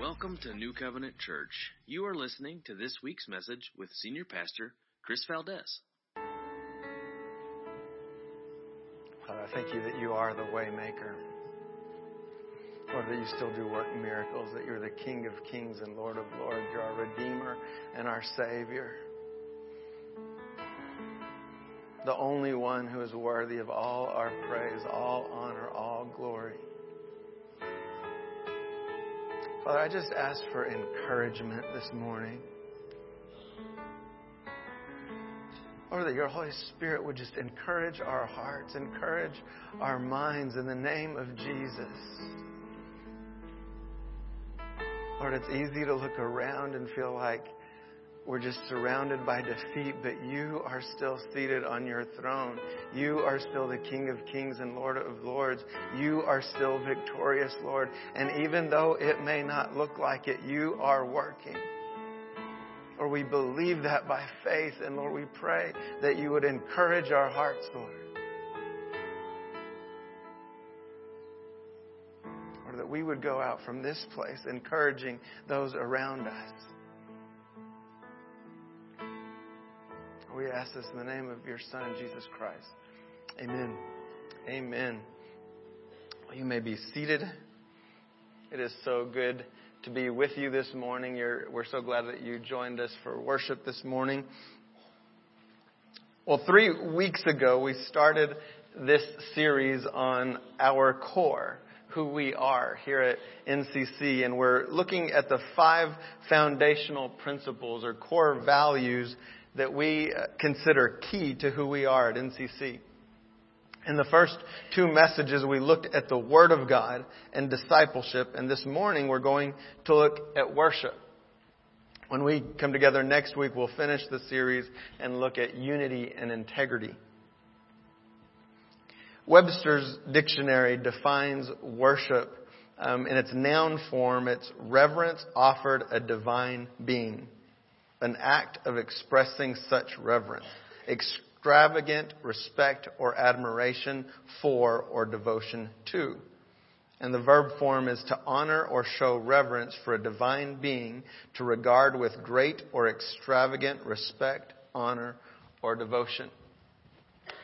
Welcome to New Covenant Church. You are listening to this week's message with Senior Pastor Chris Valdez. Father, I thank you that you are the waymaker. Lord, that you still do work miracles, that you're the King of kings and Lord of lords. You're our Redeemer and our Savior. The only one who is worthy of all our praise, all honor, all glory. Father, I just ask for encouragement this morning. Lord, that your Holy Spirit would just encourage our hearts, encourage our minds in the name of Jesus. Lord, it's easy to look around and feel like we're just surrounded by defeat, but you are still seated on your throne. You are still the King of kings and Lord of lords. You are still victorious, Lord. And even though it may not look like it, you are working. Or we believe that by faith. And Lord, we pray that you would encourage our hearts, Lord. Or that we would go out from this place encouraging those around us. We ask this in the name of your Son, Jesus Christ. Amen. Amen. You may be seated. It is so good to be with you this morning. You're, we're so glad that you joined us for worship this morning. Well, three weeks ago, we started this series on our core, who we are here at NCC, and we're looking at the five foundational principles or core values that we uh, consider key to who we are at NCC. In the first two messages, we looked at the Word of God and discipleship, and this morning we're going to look at worship. When we come together next week, we'll finish the series and look at unity and integrity. Webster's dictionary defines worship um, in its noun form. It's reverence offered a divine being an act of expressing such reverence, extravagant respect or admiration for or devotion to. And the verb form is to honor or show reverence for a divine being, to regard with great or extravagant respect, honor, or devotion.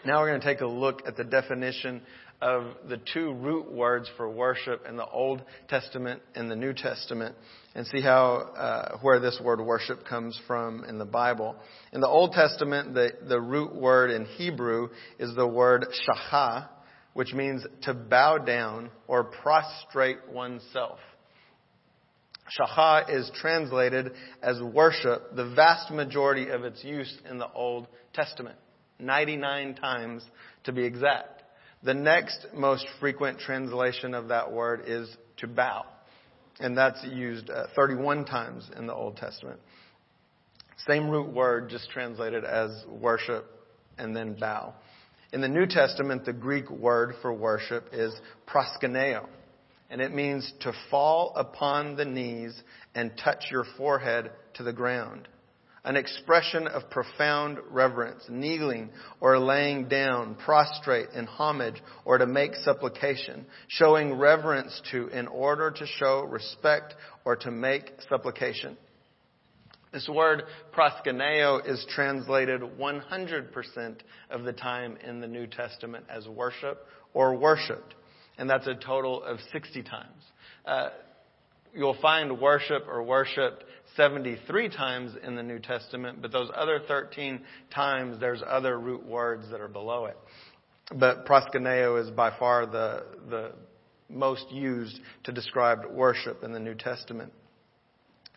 Now we're going to take a look at the definition of the two root words for worship in the Old Testament and the New Testament and see how uh, where this word worship comes from in the Bible. In the Old Testament, the, the root word in Hebrew is the word shachah, which means to bow down or prostrate oneself. Shachah is translated as worship, the vast majority of its use in the Old Testament. 99 times to be exact. The next most frequent translation of that word is to bow. And that's used uh, 31 times in the Old Testament. Same root word, just translated as worship and then bow. In the New Testament, the Greek word for worship is proskuneo. And it means to fall upon the knees and touch your forehead to the ground an expression of profound reverence, kneeling or laying down, prostrate in homage or to make supplication, showing reverence to in order to show respect or to make supplication. This word proskuneo is translated 100% of the time in the New Testament as worship or worshiped. And that's a total of 60 times. Uh, you'll find worship or worshiped 73 times in the New Testament, but those other 13 times, there's other root words that are below it. But proskuneo is by far the, the most used to describe worship in the New Testament.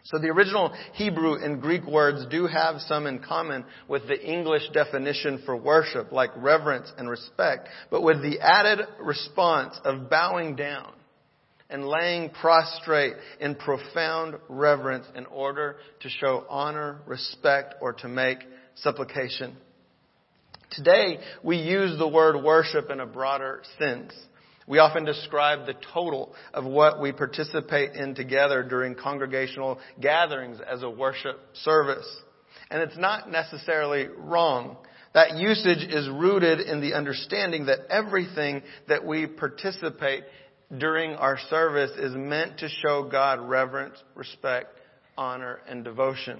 So the original Hebrew and Greek words do have some in common with the English definition for worship, like reverence and respect, but with the added response of bowing down and laying prostrate in profound reverence in order to show honor, respect, or to make supplication. Today, we use the word worship in a broader sense. We often describe the total of what we participate in together during congregational gatherings as a worship service. And it's not necessarily wrong. That usage is rooted in the understanding that everything that we participate during our service is meant to show God reverence, respect, honor, and devotion.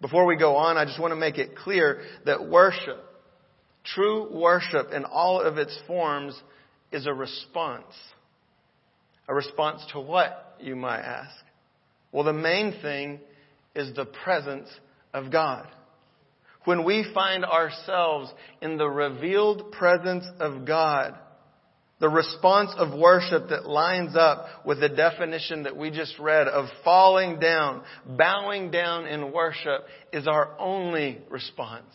Before we go on, I just want to make it clear that worship, true worship in all of its forms, is a response. A response to what, you might ask? Well, the main thing is the presence of God. When we find ourselves in the revealed presence of God, the response of worship that lines up with the definition that we just read of falling down, bowing down in worship is our only response.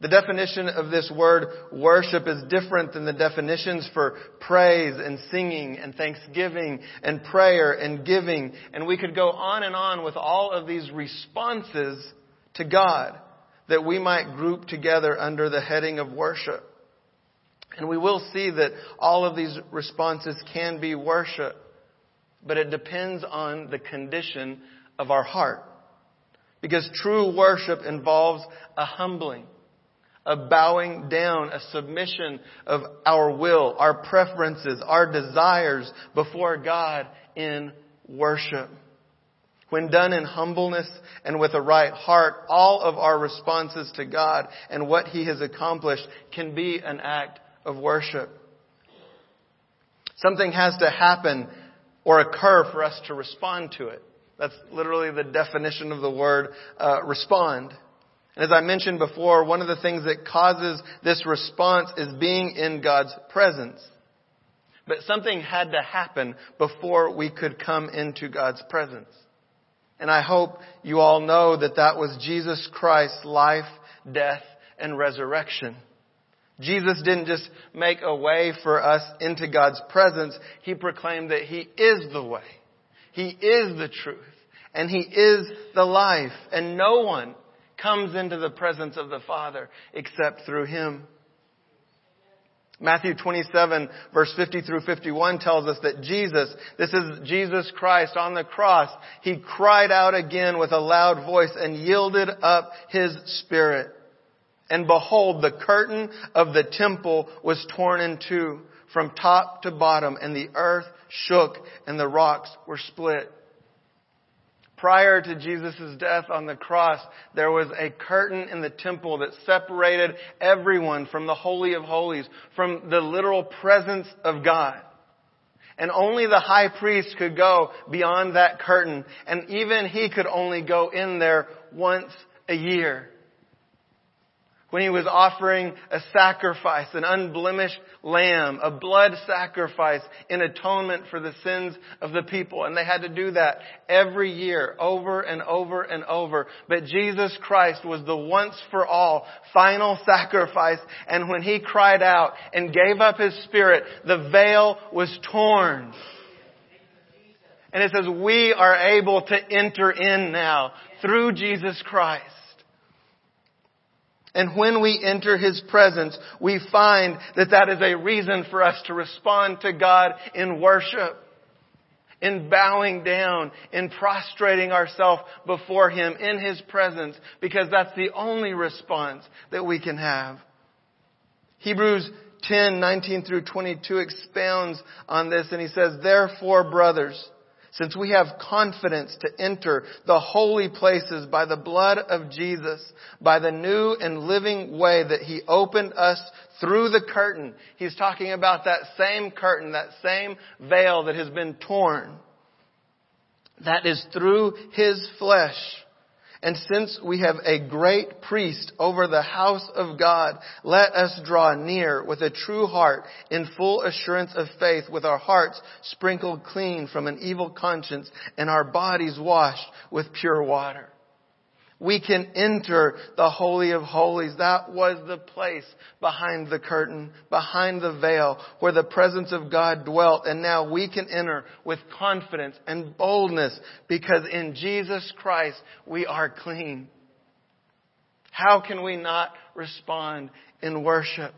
The definition of this word worship is different than the definitions for praise and singing and thanksgiving and prayer and giving. And we could go on and on with all of these responses to God that we might group together under the heading of worship. And we will see that all of these responses can be worship, but it depends on the condition of our heart. Because true worship involves a humbling, a bowing down, a submission of our will, our preferences, our desires before God in worship. When done in humbleness and with a right heart, all of our responses to God and what He has accomplished can be an act of worship. Something has to happen or occur for us to respond to it. That's literally the definition of the word uh, respond. And as I mentioned before, one of the things that causes this response is being in God's presence. But something had to happen before we could come into God's presence. And I hope you all know that that was Jesus Christ's life, death, and resurrection. Jesus didn't just make a way for us into God's presence. He proclaimed that He is the way. He is the truth. And He is the life. And no one comes into the presence of the Father except through Him. Matthew 27 verse 50 through 51 tells us that Jesus, this is Jesus Christ on the cross, He cried out again with a loud voice and yielded up His Spirit. And behold, the curtain of the temple was torn in two from top to bottom, and the earth shook and the rocks were split. Prior to Jesus' death on the cross, there was a curtain in the temple that separated everyone from the Holy of Holies, from the literal presence of God. And only the high priest could go beyond that curtain, and even he could only go in there once a year when he was offering a sacrifice, an unblemished lamb, a blood sacrifice in atonement for the sins of the people. And they had to do that every year, over and over and over. But Jesus Christ was the once for all final sacrifice. And when he cried out and gave up his spirit, the veil was torn. And it says we are able to enter in now through Jesus Christ. And when we enter His presence, we find that that is a reason for us to respond to God in worship, in bowing down, in prostrating ourselves before Him in His presence, because that's the only response that we can have. Hebrews 10, 19 through 22 expounds on this and he says, Therefore, brothers, since we have confidence to enter the holy places by the blood of Jesus, by the new and living way that He opened us through the curtain. He's talking about that same curtain, that same veil that has been torn. That is through His flesh and since we have a great priest over the house of God, let us draw near with a true heart in full assurance of faith with our hearts sprinkled clean from an evil conscience and our bodies washed with pure water we can enter the Holy of Holies. That was the place behind the curtain, behind the veil, where the presence of God dwelt. And now we can enter with confidence and boldness because in Jesus Christ we are clean. How can we not respond in worship?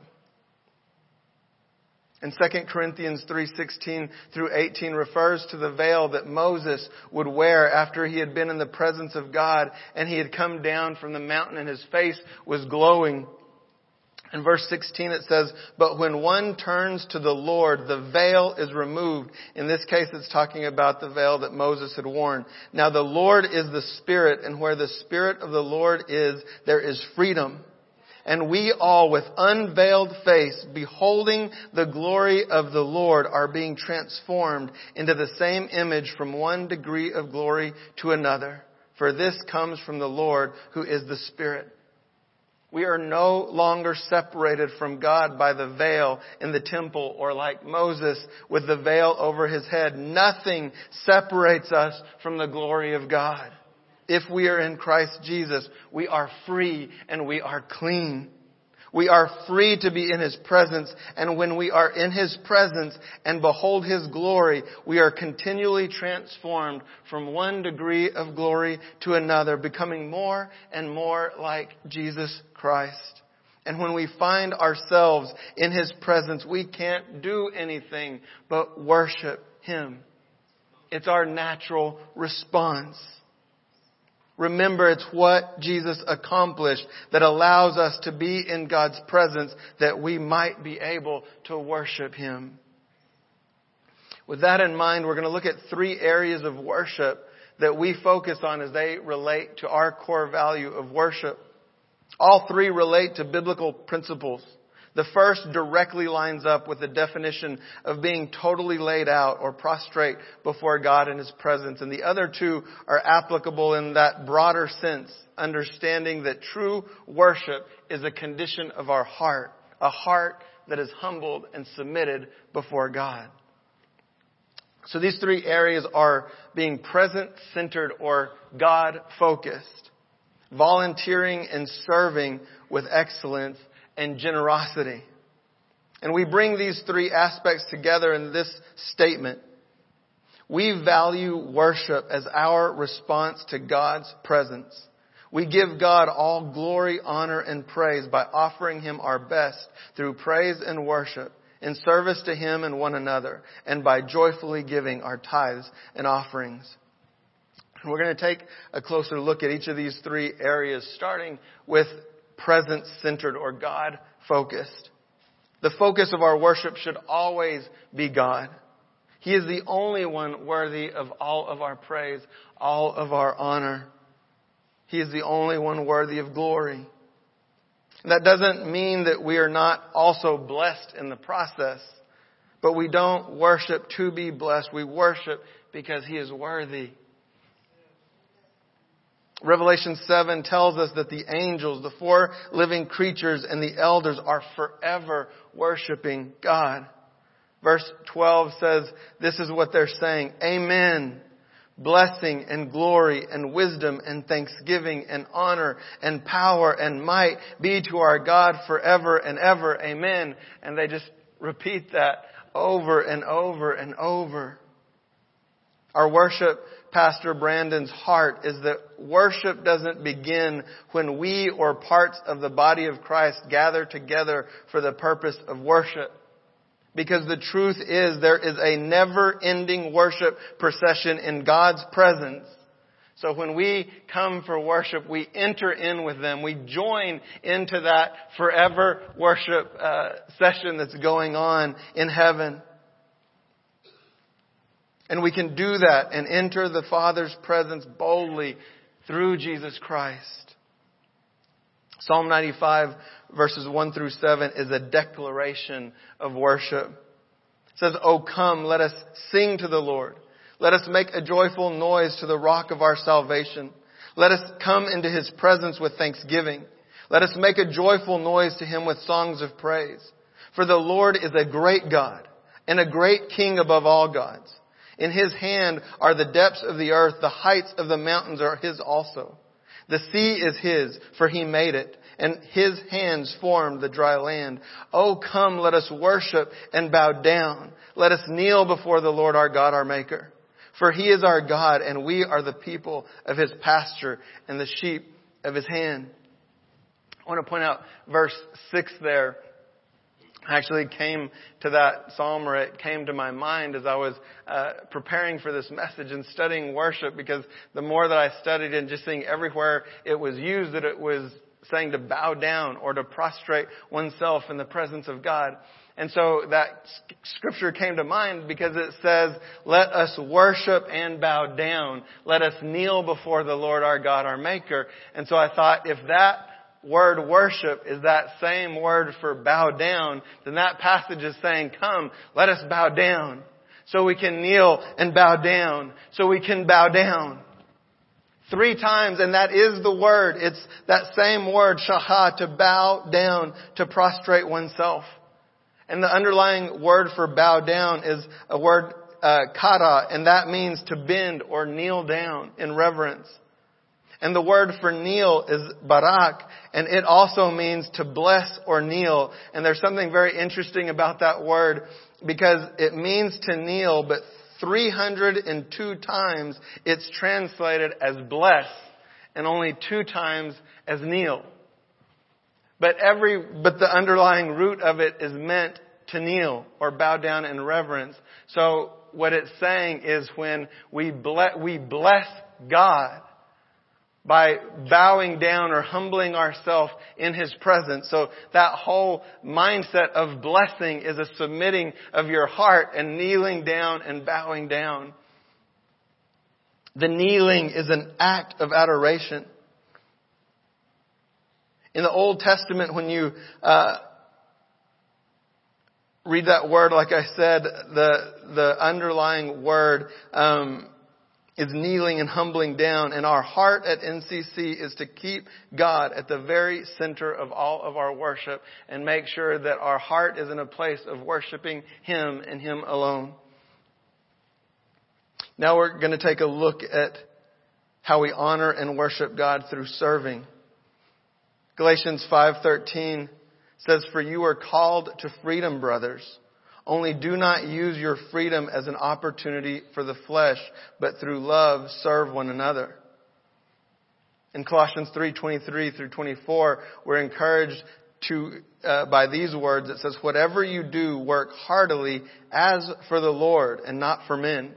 And 2 Corinthians 3:16 through 18 refers to the veil that Moses would wear after he had been in the presence of God and he had come down from the mountain and his face was glowing. In verse 16 it says, But when one turns to the Lord, the veil is removed. In this case it's talking about the veil that Moses had worn. Now the Lord is the Spirit, and where the Spirit of the Lord is, there is freedom. And we all with unveiled face, beholding the glory of the Lord, are being transformed into the same image from one degree of glory to another. For this comes from the Lord who is the Spirit. We are no longer separated from God by the veil in the temple or like Moses with the veil over his head. Nothing separates us from the glory of God. If we are in Christ Jesus, we are free and we are clean. We are free to be in His presence, and when we are in His presence and behold His glory, we are continually transformed from one degree of glory to another, becoming more and more like Jesus Christ. And when we find ourselves in His presence, we can't do anything but worship Him. It's our natural response. Remember, it's what Jesus accomplished that allows us to be in God's presence that we might be able to worship Him. With that in mind, we're going to look at three areas of worship that we focus on as they relate to our core value of worship. All three relate to biblical principles. The first directly lines up with the definition of being totally laid out or prostrate before God in His presence. And the other two are applicable in that broader sense, understanding that true worship is a condition of our heart, a heart that is humbled and submitted before God. So these three areas are being present centered or God focused, volunteering and serving with excellence, and generosity. And we bring these three aspects together in this statement. We value worship as our response to God's presence. We give God all glory, honor, and praise by offering Him our best through praise and worship in service to Him and one another and by joyfully giving our tithes and offerings. We're going to take a closer look at each of these three areas, starting with presence centered or God focused. The focus of our worship should always be God. He is the only one worthy of all of our praise, all of our honor. He is the only one worthy of glory. That doesn't mean that we are not also blessed in the process, but we don't worship to be blessed. We worship because He is worthy. Revelation 7 tells us that the angels, the four living creatures, and the elders are forever worshiping God. Verse 12 says, this is what they're saying. Amen. Blessing and glory and wisdom and thanksgiving and honor and power and might be to our God forever and ever. Amen. And they just repeat that over and over and over. Our worship Pastor Brandon's heart is that worship doesn't begin when we or parts of the body of Christ gather together for the purpose of worship. Because the truth is there is a never ending worship procession in God's presence. So when we come for worship, we enter in with them. We join into that forever worship uh, session that's going on in heaven. And we can do that and enter the Father's presence boldly through Jesus Christ. Psalm 95 verses 1 through 7 is a declaration of worship. It says, Oh come, let us sing to the Lord. Let us make a joyful noise to the rock of our salvation. Let us come into his presence with thanksgiving. Let us make a joyful noise to him with songs of praise. For the Lord is a great God and a great king above all gods. In his hand are the depths of the earth. The heights of the mountains are his also. The sea is his, for he made it, and his hands formed the dry land. Oh, come, let us worship and bow down. Let us kneel before the Lord our God, our Maker. For he is our God, and we are the people of his pasture and the sheep of his hand. I want to point out verse 6 there actually came to that psalm or it came to my mind as I was uh, preparing for this message and studying worship because the more that I studied and just seeing everywhere it was used that it was saying to bow down or to prostrate oneself in the presence of God. And so that scripture came to mind because it says, let us worship and bow down. Let us kneel before the Lord our God, our Maker. And so I thought if that word worship is that same word for bow down, then that passage is saying, come, let us bow down. So we can kneel and bow down. So we can bow down. Three times, and that is the word. It's that same word, shaha, to bow down, to prostrate oneself. And the underlying word for bow down is a word, uh, kata, and that means to bend or kneel down in reverence. And the word for kneel is barak, and it also means to bless or kneel. And there's something very interesting about that word because it means to kneel, but 302 times it's translated as bless and only two times as kneel. But every, but the underlying root of it is meant to kneel or bow down in reverence. So what it's saying is when we bless, we bless God, by bowing down or humbling ourselves in His presence. So that whole mindset of blessing is a submitting of your heart and kneeling down and bowing down. The kneeling is an act of adoration. In the Old Testament, when you uh, read that word, like I said, the the underlying word um, is kneeling and humbling down, and our heart at NCC is to keep God at the very center of all of our worship and make sure that our heart is in a place of worshiping Him and Him alone. Now we're going to take a look at how we honor and worship God through serving. Galatians 5:13 says, "For you are called to freedom, brothers." Only do not use your freedom as an opportunity for the flesh, but through love serve one another. In Colossians 3:23 through 24, we're encouraged to uh, by these words. It says, "Whatever you do, work heartily as for the Lord and not for men."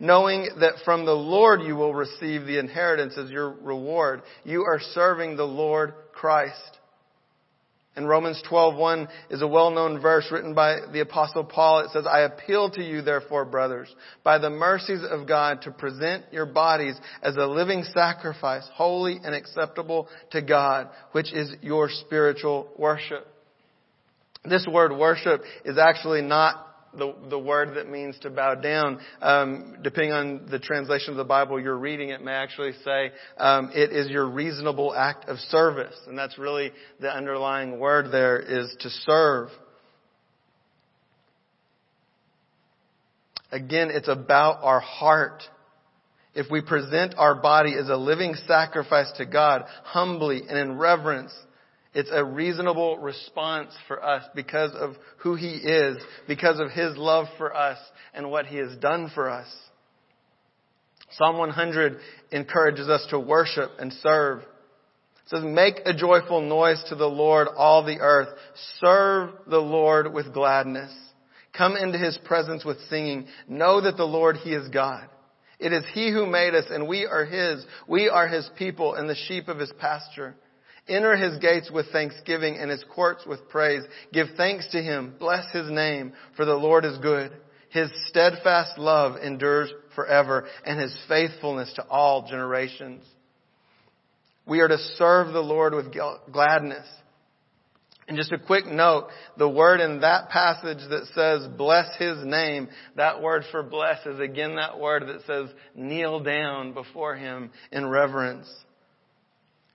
knowing that from the Lord you will receive the inheritance as your reward. You are serving the Lord Christ. In Romans 12:1 is a well-known verse written by the apostle Paul. It says, "I appeal to you therefore, brothers, by the mercies of God to present your bodies as a living sacrifice, holy and acceptable to God, which is your spiritual worship." This word worship is actually not the, the word that means to bow down. Um, depending on the translation of the Bible you're reading, it may actually say um, it is your reasonable act of service, and that's really the underlying word there is to serve. Again, it's about our heart. If we present our body as a living sacrifice to God, humbly and in reverence, it's a reasonable response for us because of who He is, because of His love for us and what He has done for us. Psalm 100 encourages us to worship and serve. It says, make a joyful noise to the Lord, all the earth. Serve the Lord with gladness. Come into His presence with singing. Know that the Lord, He is God. It is He who made us and we are His. We are His people and the sheep of His pasture. Enter his gates with thanksgiving and his courts with praise. Give thanks to him. Bless his name, for the Lord is good. His steadfast love endures forever and his faithfulness to all generations. We are to serve the Lord with gladness. And just a quick note, the word in that passage that says bless his name, that word for bless is again that word that says kneel down before him in reverence.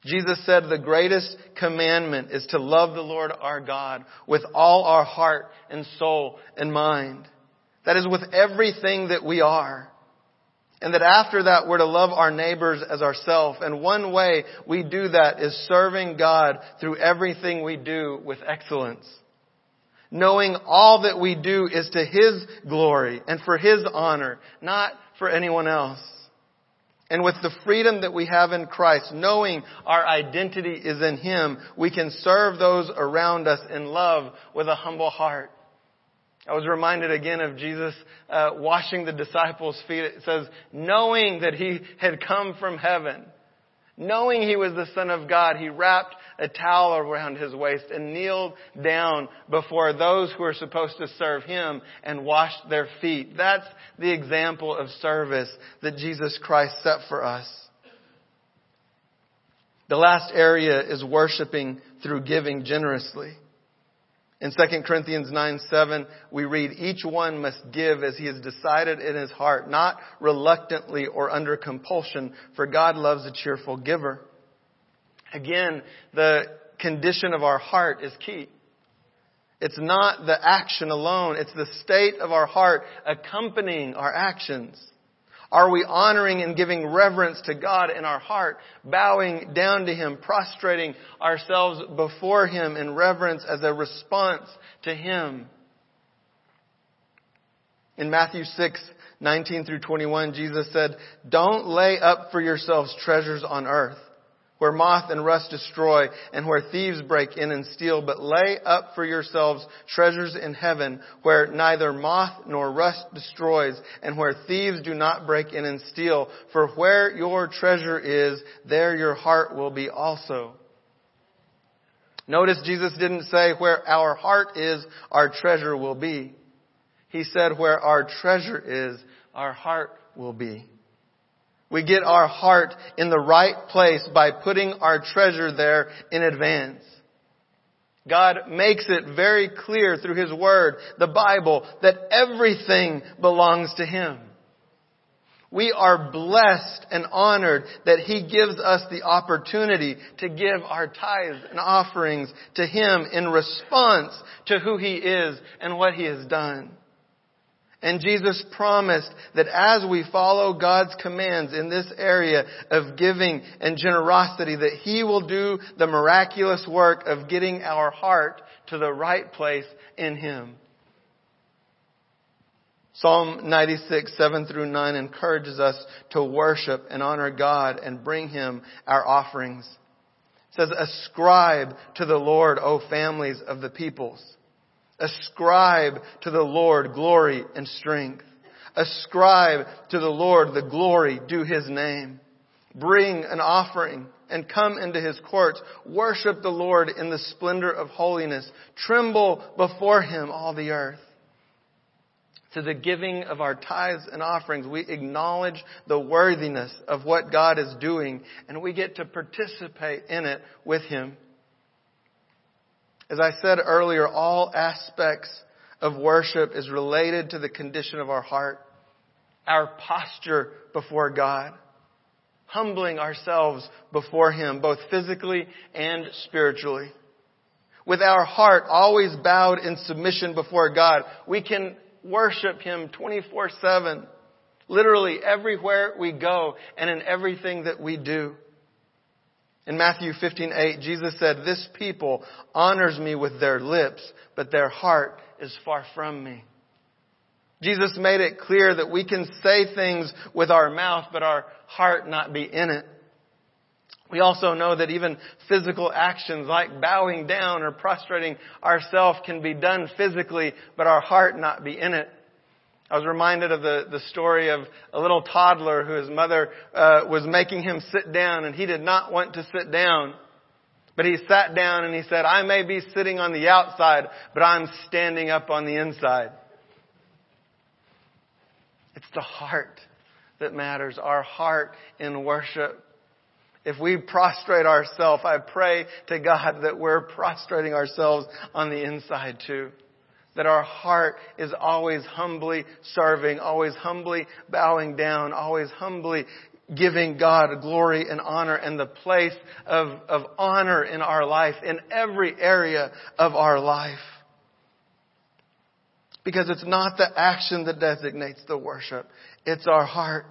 Jesus said the greatest commandment is to love the Lord our God with all our heart and soul and mind. That is with everything that we are. And that after that we're to love our neighbors as ourselves. And one way we do that is serving God through everything we do with excellence. Knowing all that we do is to His glory and for His honor, not for anyone else. And with the freedom that we have in Christ, knowing our identity is in Him, we can serve those around us in love with a humble heart. I was reminded again of Jesus uh, washing the disciples' feet. It says, knowing that He had come from heaven, Knowing he was the Son of God, he wrapped a towel around his waist and kneeled down before those who were supposed to serve him and washed their feet. That's the example of service that Jesus Christ set for us. The last area is worshiping through giving generously. In 2 Corinthians 9, 7, we read, each one must give as he has decided in his heart, not reluctantly or under compulsion, for God loves a cheerful giver. Again, the condition of our heart is key. It's not the action alone, it's the state of our heart accompanying our actions. Are we honoring and giving reverence to God in our heart, bowing down to Him, prostrating ourselves before Him in reverence as a response to Him? In Matthew 6, 19 through 21, Jesus said, Don't lay up for yourselves treasures on earth where moth and rust destroy and where thieves break in and steal, but lay up for yourselves treasures in heaven where neither moth nor rust destroys and where thieves do not break in and steal. For where your treasure is, there your heart will be also. Notice Jesus didn't say where our heart is, our treasure will be. He said where our treasure is, our heart will be. We get our heart in the right place by putting our treasure there in advance. God makes it very clear through His Word, the Bible, that everything belongs to Him. We are blessed and honored that He gives us the opportunity to give our tithes and offerings to Him in response to who He is and what He has done. And Jesus promised that as we follow God's commands in this area of giving and generosity, that He will do the miraculous work of getting our heart to the right place in Him. Psalm 96, 7 through 9 encourages us to worship and honor God and bring Him our offerings. It says, ascribe to the Lord, O families of the peoples. Ascribe to the Lord glory and strength. Ascribe to the Lord the glory due His name. Bring an offering and come into His courts. Worship the Lord in the splendor of holiness. Tremble before Him all the earth. To the giving of our tithes and offerings, we acknowledge the worthiness of what God is doing and we get to participate in it with Him. As I said earlier, all aspects of worship is related to the condition of our heart, our posture before God, humbling ourselves before Him, both physically and spiritually. With our heart always bowed in submission before God, we can worship Him 24-7, literally everywhere we go and in everything that we do. In Matthew 15:8, Jesus said, "This people honors me with their lips, but their heart is far from me." Jesus made it clear that we can say things with our mouth, but our heart not be in it. We also know that even physical actions like bowing down or prostrating ourselves can be done physically, but our heart not be in it. I was reminded of the, the story of a little toddler who his mother uh, was making him sit down and he did not want to sit down. But he sat down and he said, I may be sitting on the outside, but I'm standing up on the inside. It's the heart that matters, our heart in worship. If we prostrate ourselves, I pray to God that we're prostrating ourselves on the inside too. That our heart is always humbly serving, always humbly bowing down, always humbly giving God glory and honor and the place of, of honor in our life, in every area of our life. Because it's not the action that designates the worship, it's our heart.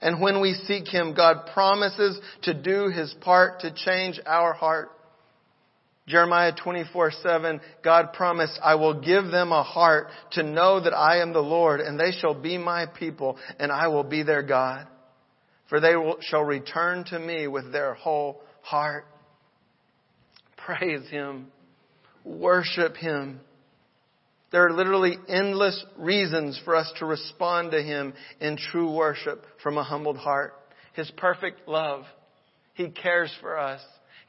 And when we seek Him, God promises to do His part to change our heart. Jeremiah 24, 7, God promised, I will give them a heart to know that I am the Lord, and they shall be my people, and I will be their God. For they will, shall return to me with their whole heart. Praise Him. Worship Him. There are literally endless reasons for us to respond to Him in true worship from a humbled heart. His perfect love He cares for us.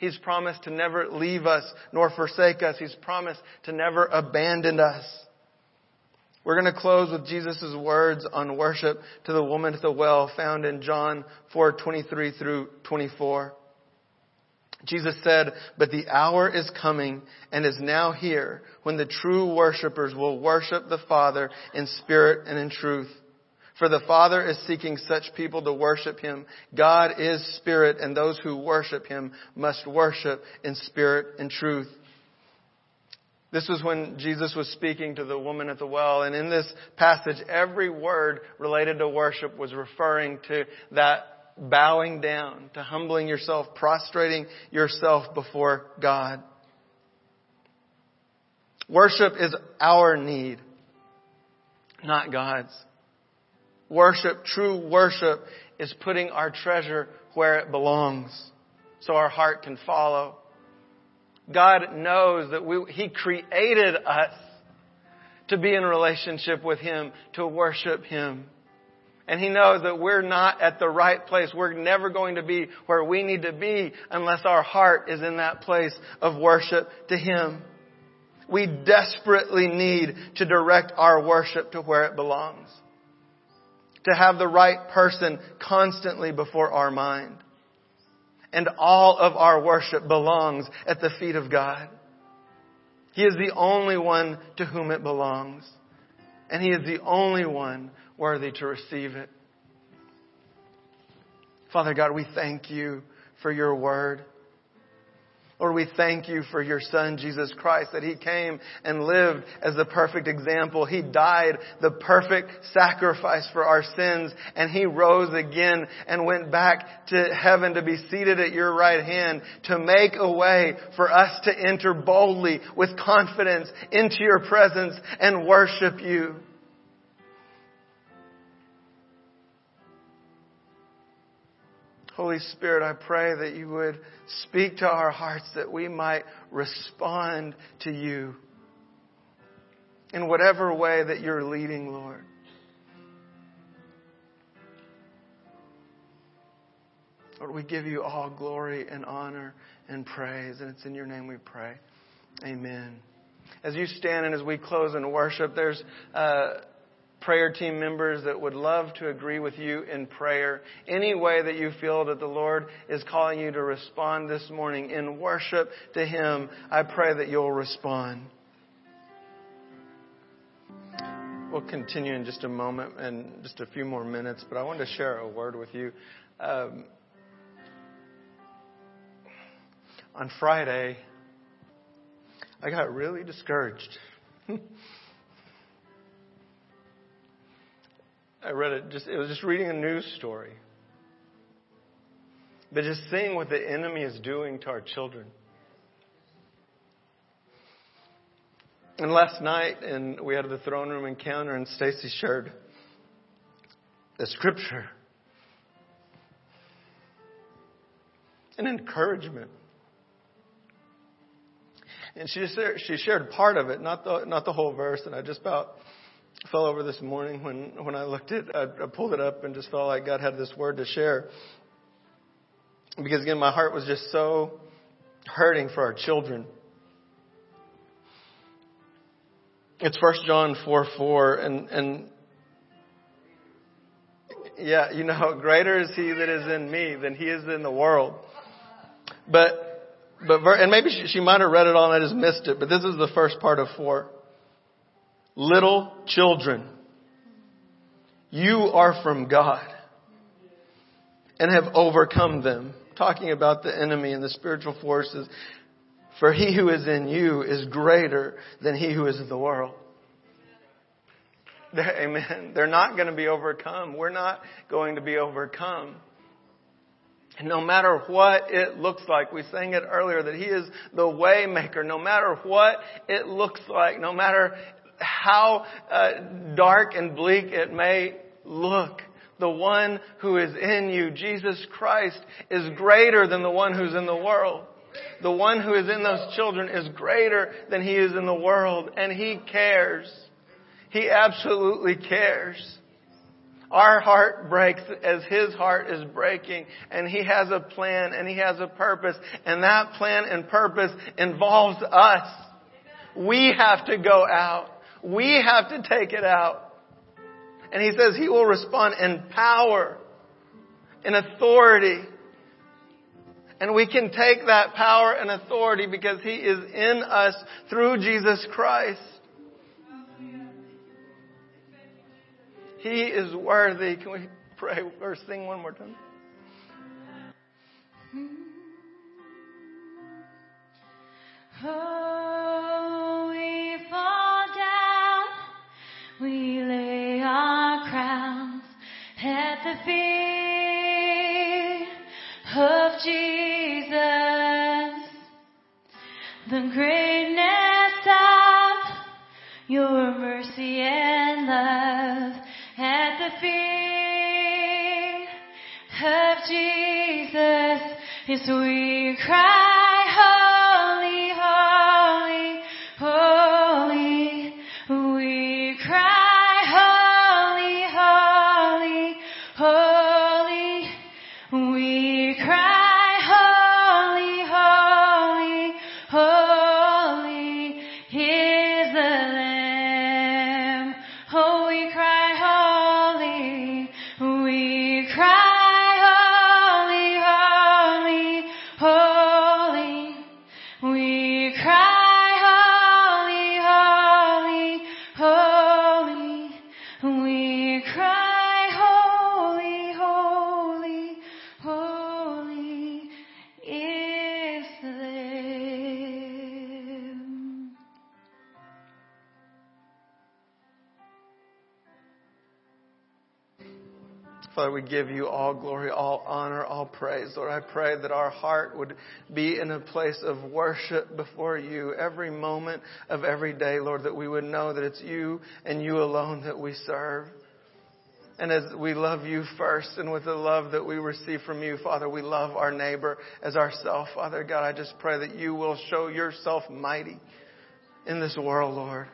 He's promised to never leave us nor forsake us. He's promised to never abandon us. We're going to close with Jesus' words on worship to the woman at the well found in John 4:23 through 24. Jesus said, But the hour is coming and is now here when the true worshippers will worship the Father in spirit and in truth. For the Father is seeking such people to worship Him. God is spirit and those who worship Him must worship in spirit and truth. This was when Jesus was speaking to the woman at the well, and in this passage, every word related to worship was referring to that bowing down, to humbling yourself, prostrating yourself before God. Worship is our need, not God's. Worship, true worship, is putting our treasure where it belongs so our heart can follow. God knows that we, He created us to be in relationship with Him, to worship Him. And He knows that we're not at the right place. We're never going to be where we need to be unless our heart is in that place of worship to Him. We desperately need to direct our worship to where it belongs. To have the right person constantly before our mind and all of our worship belongs at the feet of God. He is the only one to whom it belongs. And He is the only one worthy to receive it. Father God, we thank you for your word. Lord, we thank you for your Son, Jesus Christ, that He came and lived as the perfect example. He died the perfect sacrifice for our sins, and He rose again and went back to heaven to be seated at your right hand to make a way for us to enter boldly with confidence into your presence and worship you. Holy Spirit, I pray that you would speak to our hearts that we might respond to you in whatever way that you're leading, Lord. Lord, we give you all glory and honor and praise, and it's in your name we pray. Amen. As you stand and as we close in worship, there's uh, prayer team members that would love to agree with you in prayer. Any way that you feel that the Lord is calling you to respond this morning in worship to Him, I pray that you'll respond. We'll continue in just a moment and just a few more minutes, but I wanted to share a word with you. Um, on Friday, I got really discouraged. I read it just, it was just reading a news story. But just seeing what the enemy is doing to our children. And last night, and we had the throne room encounter, and Stacy shared a scripture, an encouragement. And she just she shared part of it, not the not the whole verse, and I just about fell over this morning when, when I looked at, I, I pulled it up and just felt like God had this word to share. Because again, my heart was just so hurting for our children. It's First John 4 4, and, and yeah, you know, greater is he that is in me than he is in the world. But, but, and maybe she, she might have read it all and I just missed it, but this is the first part of 4 little children, you are from God and have overcome them. Talking about the enemy and the spiritual forces. For he who is in you is greater than he who is in the world. Amen. They're not going to be overcome. We're not going to be overcome. And no matter what it looks like, we sang it earlier that He is the way maker. No matter what it looks like, no matter how uh, dark and bleak it may look, the one who is in you, Jesus Christ, is greater than the one who's in the world. The one who is in those children is greater than he is in the world, and he cares. He absolutely cares. Our heart breaks as His heart is breaking and He has a plan and He has a purpose and that plan and purpose involves us. We have to go out. We have to take it out. And He says He will respond in power, in authority. And we can take that power and authority because He is in us through Jesus Christ. He is worthy. Can we pray or sing one more time? Oh, feet of Jesus. The greatness of your mercy and love at the feet of Jesus is we cry, We give you all glory, all honor, all praise. Lord, I pray that our heart would be in a place of worship before you every moment of every day, Lord, that we would know that it's you and you alone that we serve. And as we love you first and with the love that we receive from you, Father, we love our neighbor as ourself. Father God, I just pray that you will show yourself mighty in this world, Lord.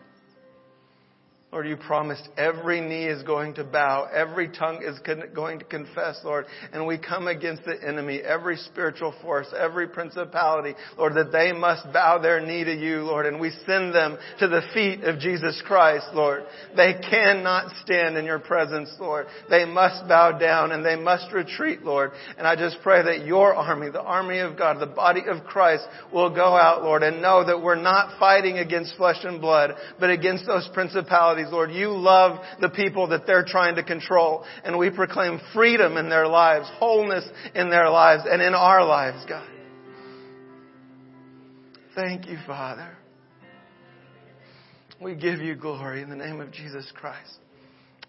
Lord, you promised every knee is going to bow, every tongue is going to confess, Lord, and we come against the enemy, every spiritual force, every principality, Lord, that they must bow their knee to you, Lord, and we send them to the feet of Jesus Christ, Lord. They cannot stand in your presence, Lord. They must bow down and they must retreat, Lord. And I just pray that your army, the army of God, the body of Christ will go out, Lord, and know that we're not fighting against flesh and blood, but against those principalities, Lord. You love the people that they're trying to control. And we proclaim freedom in their lives, wholeness in their lives, and in our lives, God. Thank you, Father. We give you glory in the name of Jesus Christ.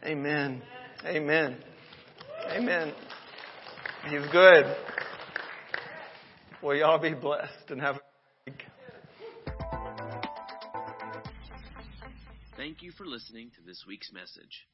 Amen. Amen. Amen. He's good. Will y'all be blessed and have a week. Thank you for listening to this week's message.